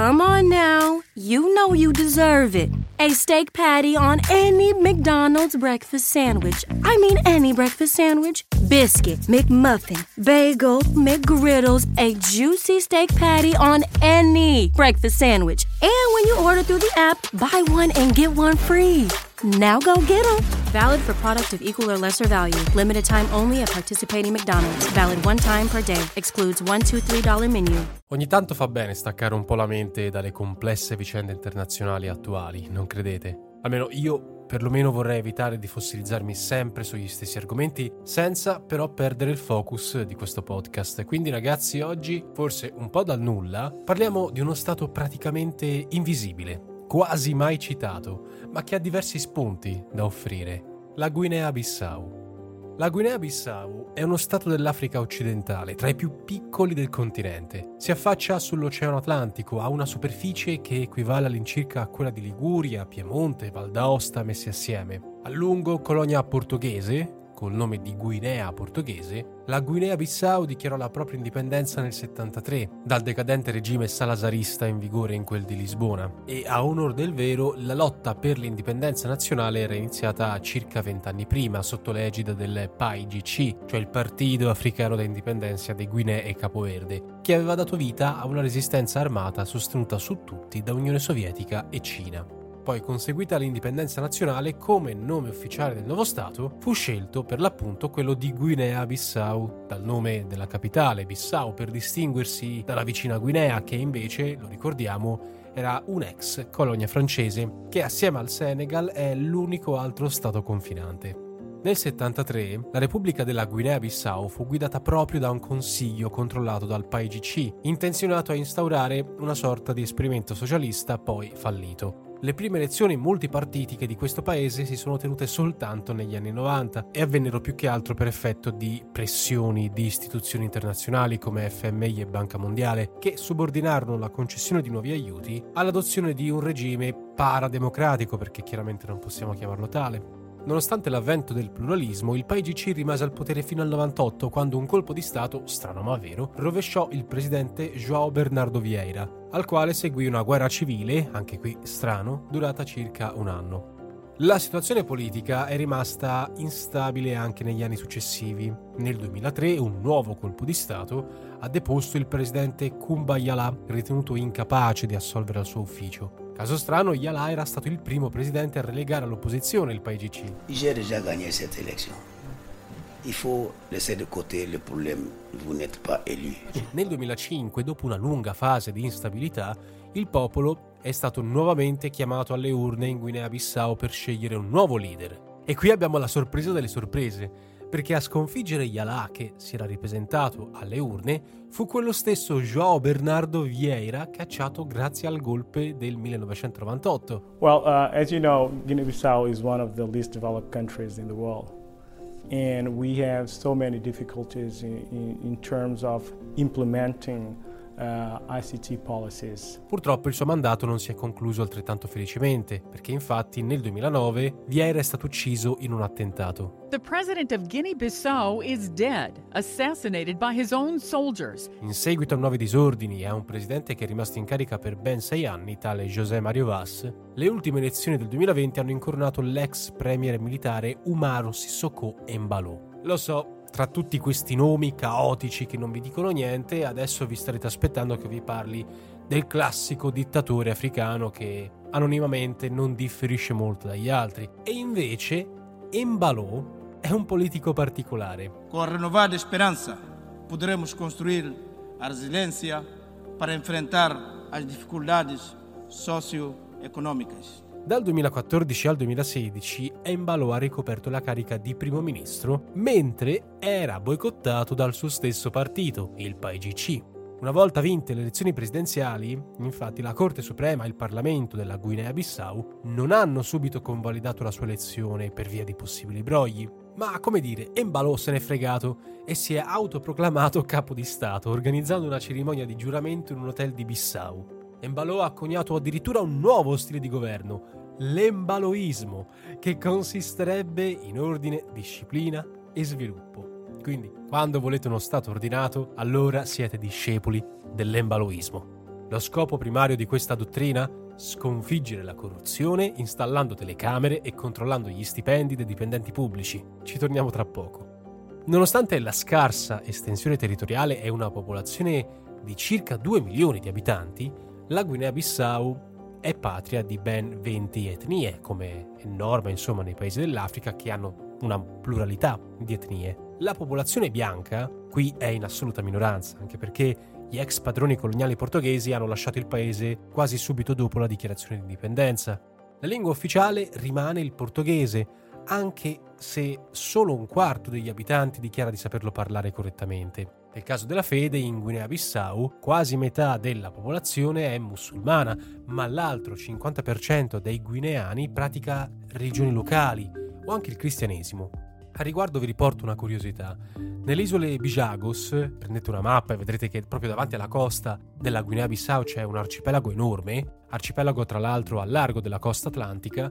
Come on now. You know you deserve it. A steak patty on any McDonald's breakfast sandwich. I mean, any breakfast sandwich. Biscuit, McMuffin, bagel, McGriddles, a juicy steak patty on any breakfast sandwich. And when you order through the app, buy one and get one free. Now go get them. Valid for product of equal or lesser value. Limited time only at participating McDonald's. Valid one time per day. Excludes $1, $2, $3 menu. Ogni tanto fa bene staccare un po' la mente dalle complesse vicende internazionali attuali, non credete? Almeno io perlomeno vorrei evitare di fossilizzarmi sempre sugli stessi argomenti, senza però perdere il focus di questo podcast. Quindi ragazzi, oggi, forse un po' dal nulla, parliamo di uno stato praticamente invisibile, quasi mai citato, ma che ha diversi spunti da offrire, la Guinea-Bissau. La Guinea-Bissau è uno stato dell'Africa occidentale, tra i più piccoli del continente. Si affaccia sull'Oceano Atlantico, ha una superficie che equivale all'incirca a quella di Liguria, Piemonte, Val d'Aosta messi assieme. A lungo colonia portoghese, col nome di Guinea portoghese, la Guinea-Bissau dichiarò la propria indipendenza nel 73 dal decadente regime salazarista in vigore in quel di Lisbona. E a onor del vero la lotta per l'indipendenza nazionale era iniziata circa vent'anni prima sotto l'egida del PAIGC, cioè il Partito Africano d'Indipendenza di Guinea e Capoverde, che aveva dato vita a una resistenza armata sostenuta su tutti da Unione Sovietica e Cina poi conseguita l'indipendenza nazionale come nome ufficiale del nuovo Stato, fu scelto per l'appunto quello di Guinea-Bissau, dal nome della capitale Bissau per distinguersi dalla vicina Guinea che invece, lo ricordiamo, era un'ex colonia francese che assieme al Senegal è l'unico altro Stato confinante. Nel 73 la Repubblica della Guinea-Bissau fu guidata proprio da un consiglio controllato dal PAIGC, intenzionato a instaurare una sorta di esperimento socialista poi fallito. Le prime elezioni multipartitiche di questo paese si sono tenute soltanto negli anni 90 e avvennero più che altro per effetto di pressioni di istituzioni internazionali come FMI e Banca Mondiale che subordinarono la concessione di nuovi aiuti all'adozione di un regime parademocratico perché chiaramente non possiamo chiamarlo tale. Nonostante l'avvento del pluralismo, il PAIGC rimase al potere fino al 98 quando un colpo di Stato, strano ma vero, rovesciò il presidente João Bernardo Vieira, al quale seguì una guerra civile, anche qui strano, durata circa un anno. La situazione politica è rimasta instabile anche negli anni successivi. Nel 2003 un nuovo colpo di Stato ha deposto il presidente Kumba Yala, ritenuto incapace di assolvere al suo ufficio. Caso strano, Yala era stato il primo presidente a relegare all'opposizione il PAIGC. J'ai déjà gagné cette élection. Il faut laisser de côté le problème, vous n'êtes pas élu. Nel 2005, dopo una lunga fase di instabilità, il popolo è stato nuovamente chiamato alle urne in Guinea-Bissau per scegliere un nuovo leader. E qui abbiamo la sorpresa delle sorprese perché a sconfiggere Yalà, che si era ripresentato alle urne, fu quello stesso João Bernardo Vieira cacciato grazie al golpe del 1998. Well, uh, as Guinea-Bissau is one of the least developed countries in the world. And we have so many difficulties in, in, in terms of implementing. Purtroppo il suo mandato non si è concluso altrettanto felicemente, perché infatti nel 2009 Vieira è stato ucciso in un attentato. The president of Guinea-Bissau is dead, assassinated by his own soldiers. In seguito a nuovi disordini e a un presidente che è rimasto in carica per ben sei anni, tale José Mario Vaz, le ultime elezioni del 2020 hanno incoronato l'ex premier militare Umaru Sissoko Embalo. Lo so, tra tutti questi nomi caotici che non vi dicono niente, adesso vi starete aspettando che vi parli del classico dittatore africano che anonimamente non differisce molto dagli altri. E invece Embalo è un politico particolare. Com a renovada esperança, poderemos construir a resiliência para enfrentar as dificuldades socioeconômicas. Dal 2014 al 2016 Embalo ha ricoperto la carica di primo ministro mentre era boicottato dal suo stesso partito, il PAIGC. Una volta vinte le elezioni presidenziali, infatti, la Corte Suprema e il Parlamento della Guinea-Bissau non hanno subito convalidato la sua elezione per via di possibili brogli, ma come dire, Embalo se n'è fregato e si è autoproclamato capo di Stato, organizzando una cerimonia di giuramento in un hotel di Bissau. Embalo ha coniato addirittura un nuovo stile di governo, l'embaloismo, che consisterebbe in ordine, disciplina e sviluppo. Quindi, quando volete uno Stato ordinato, allora siete discepoli dell'embaloismo. Lo scopo primario di questa dottrina? Sconfiggere la corruzione installando telecamere e controllando gli stipendi dei dipendenti pubblici. Ci torniamo tra poco. Nonostante la scarsa estensione territoriale e una popolazione di circa 2 milioni di abitanti, la Guinea-Bissau è patria di ben 20 etnie, come è norma insomma nei paesi dell'Africa che hanno una pluralità di etnie. La popolazione bianca qui è in assoluta minoranza, anche perché gli ex padroni coloniali portoghesi hanno lasciato il paese quasi subito dopo la dichiarazione di indipendenza. La lingua ufficiale rimane il portoghese, anche se solo un quarto degli abitanti dichiara di saperlo parlare correttamente. Nel caso della fede, in Guinea-Bissau, quasi metà della popolazione è musulmana, ma l'altro 50% dei guineani pratica religioni locali o anche il cristianesimo. A riguardo vi riporto una curiosità. Nelle isole Bijagos, prendete una mappa e vedrete che proprio davanti alla costa della Guinea-Bissau c'è un arcipelago enorme, arcipelago tra l'altro a largo della costa atlantica.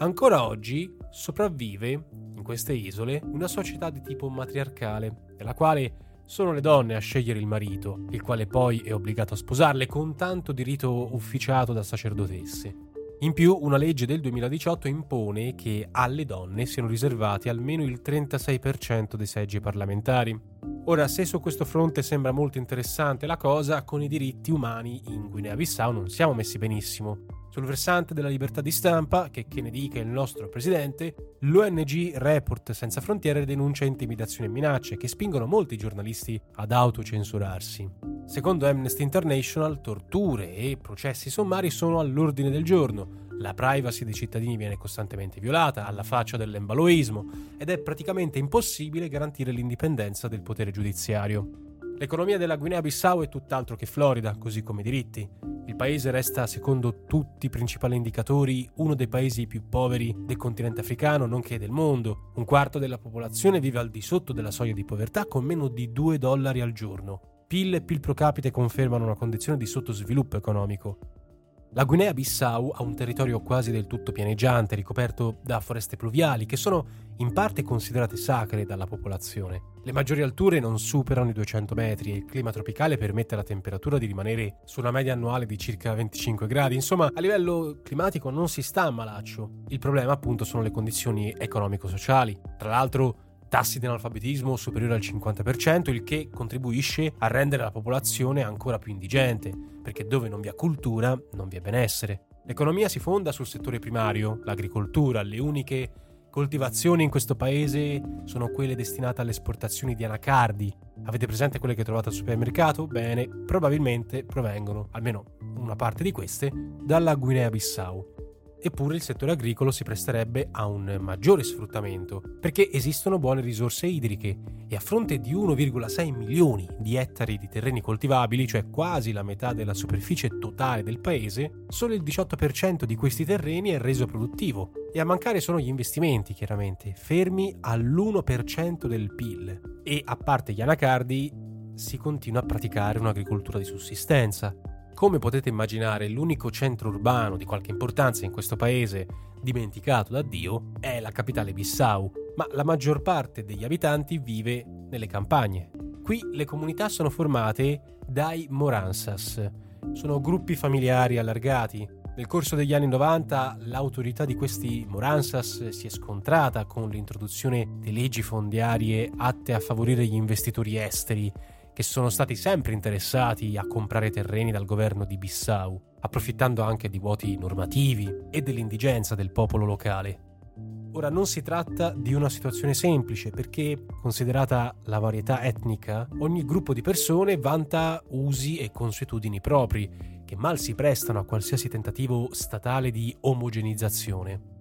Ancora oggi sopravvive in queste isole una società di tipo matriarcale, nella quale sono le donne a scegliere il marito, il quale poi è obbligato a sposarle con tanto di rito ufficiato da sacerdotesse. In più, una legge del 2018 impone che alle donne siano riservati almeno il 36% dei seggi parlamentari. Ora, se su questo fronte sembra molto interessante la cosa, con i diritti umani in Guinea-Bissau non siamo messi benissimo. Sul versante della libertà di stampa, che, che ne dica il nostro presidente, l'ONG Report Senza Frontiere denuncia intimidazioni e minacce che spingono molti giornalisti ad autocensurarsi. Secondo Amnesty International, torture e processi sommari sono all'ordine del giorno. La privacy dei cittadini viene costantemente violata, alla faccia dell'embaloismo, ed è praticamente impossibile garantire l'indipendenza del potere giudiziario. L'economia della Guinea-Bissau è tutt'altro che florida, così come i diritti. Il paese resta, secondo tutti i principali indicatori, uno dei paesi più poveri del continente africano, nonché del mondo. Un quarto della popolazione vive al di sotto della soglia di povertà con meno di 2 dollari al giorno. PIL e PIL pro capite confermano una condizione di sottosviluppo economico. La Guinea-Bissau ha un territorio quasi del tutto pianeggiante, ricoperto da foreste pluviali, che sono in parte considerate sacre dalla popolazione. Le maggiori alture non superano i 200 metri e il clima tropicale permette alla temperatura di rimanere su una media annuale di circa 25 gradi. Insomma, a livello climatico non si sta a malaccio. Il problema appunto sono le condizioni economico-sociali. Tra l'altro, tassi di analfabetismo superiori al 50%, il che contribuisce a rendere la popolazione ancora più indigente, perché dove non vi è cultura non vi è benessere. L'economia si fonda sul settore primario, l'agricoltura, le uniche coltivazioni in questo paese sono quelle destinate alle esportazioni di anacardi. Avete presente quelle che trovate al supermercato? Bene, probabilmente provengono, almeno una parte di queste, dalla Guinea-Bissau. Eppure il settore agricolo si presterebbe a un maggiore sfruttamento, perché esistono buone risorse idriche e a fronte di 1,6 milioni di ettari di terreni coltivabili, cioè quasi la metà della superficie totale del paese, solo il 18% di questi terreni è reso produttivo e a mancare sono gli investimenti, chiaramente, fermi all'1% del PIL. E a parte gli anacardi, si continua a praticare un'agricoltura di sussistenza. Come potete immaginare, l'unico centro urbano di qualche importanza in questo paese, dimenticato da Dio, è la capitale Bissau, ma la maggior parte degli abitanti vive nelle campagne. Qui le comunità sono formate dai Moransas. Sono gruppi familiari allargati. Nel corso degli anni 90 l'autorità di questi Moransas si è scontrata con l'introduzione di leggi fondiarie atte a favorire gli investitori esteri che sono stati sempre interessati a comprare terreni dal governo di Bissau, approfittando anche di vuoti normativi e dell'indigenza del popolo locale. Ora non si tratta di una situazione semplice perché, considerata la varietà etnica, ogni gruppo di persone vanta usi e consuetudini propri, che mal si prestano a qualsiasi tentativo statale di omogenizzazione.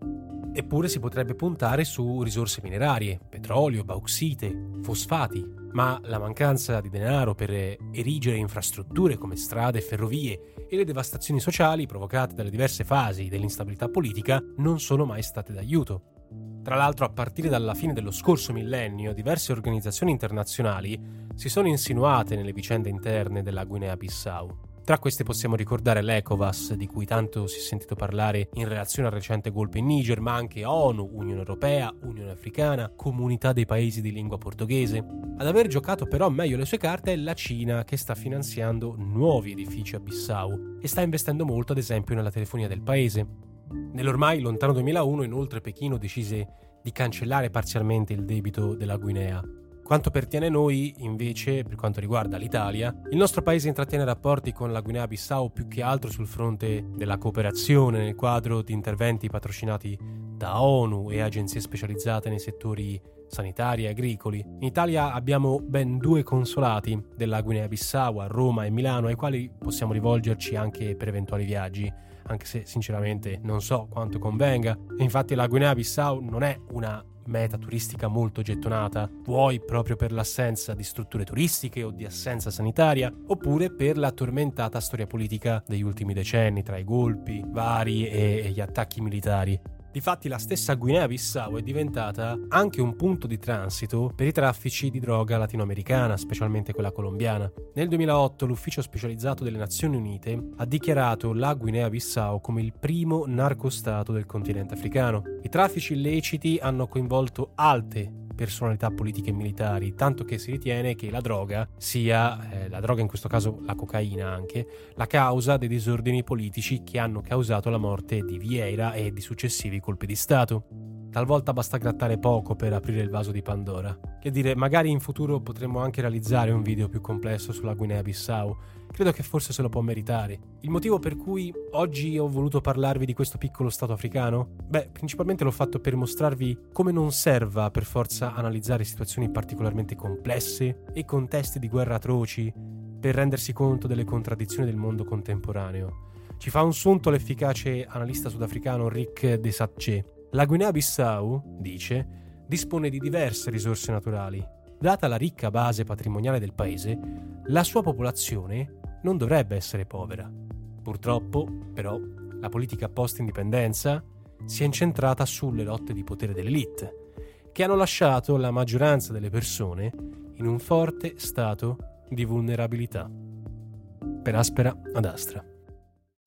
Eppure si potrebbe puntare su risorse minerarie, petrolio, bauxite, fosfati, ma la mancanza di denaro per erigere infrastrutture come strade e ferrovie e le devastazioni sociali provocate dalle diverse fasi dell'instabilità politica non sono mai state d'aiuto. Tra l'altro, a partire dalla fine dello scorso millennio, diverse organizzazioni internazionali si sono insinuate nelle vicende interne della Guinea-Bissau. Tra queste possiamo ricordare l'ECOVAS, di cui tanto si è sentito parlare in relazione al recente golpe in Niger, ma anche ONU, Unione Europea, Unione Africana, Comunità dei Paesi di lingua portoghese. Ad aver giocato però meglio le sue carte è la Cina, che sta finanziando nuovi edifici a Bissau e sta investendo molto ad esempio nella telefonia del paese. Nell'ormai lontano 2001 inoltre Pechino decise di cancellare parzialmente il debito della Guinea quanto pertiene noi, invece, per quanto riguarda l'Italia, il nostro paese intrattiene rapporti con la Guinea-Bissau più che altro sul fronte della cooperazione nel quadro di interventi patrocinati da ONU e agenzie specializzate nei settori sanitari e agricoli. In Italia abbiamo ben due consolati della Guinea-Bissau a Roma e Milano ai quali possiamo rivolgerci anche per eventuali viaggi anche se sinceramente non so quanto convenga. infatti la Guinea-Bissau non è una meta turistica molto gettonata, vuoi proprio per l'assenza di strutture turistiche o di assenza sanitaria, oppure per la tormentata storia politica degli ultimi decenni tra i golpi vari e gli attacchi militari. Difatti la stessa Guinea-Bissau è diventata anche un punto di transito per i traffici di droga latinoamericana, specialmente quella colombiana. Nel 2008 l'ufficio specializzato delle Nazioni Unite ha dichiarato la Guinea-Bissau come il primo narcostato del continente africano. I traffici illeciti hanno coinvolto alte personalità politiche e militari, tanto che si ritiene che la droga sia, eh, la droga in questo caso la cocaina anche, la causa dei disordini politici che hanno causato la morte di Vieira e di successivi colpi di Stato. Talvolta basta grattare poco per aprire il vaso di Pandora. Che dire, magari in futuro potremmo anche realizzare un video più complesso sulla Guinea-Bissau, credo che forse se lo può meritare. Il motivo per cui oggi ho voluto parlarvi di questo piccolo stato africano? Beh, principalmente l'ho fatto per mostrarvi come non serva per forza analizzare situazioni particolarmente complesse e contesti di guerra atroci per rendersi conto delle contraddizioni del mondo contemporaneo. Ci fa un sunto l'efficace analista sudafricano Rick De Satche. La Guinea-Bissau, dice, dispone di diverse risorse naturali. Data la ricca base patrimoniale del paese, la sua popolazione non dovrebbe essere povera. Purtroppo, però, la politica post-indipendenza si è incentrata sulle lotte di potere dell'elite, che hanno lasciato la maggioranza delle persone in un forte stato di vulnerabilità. Per aspera ad astra.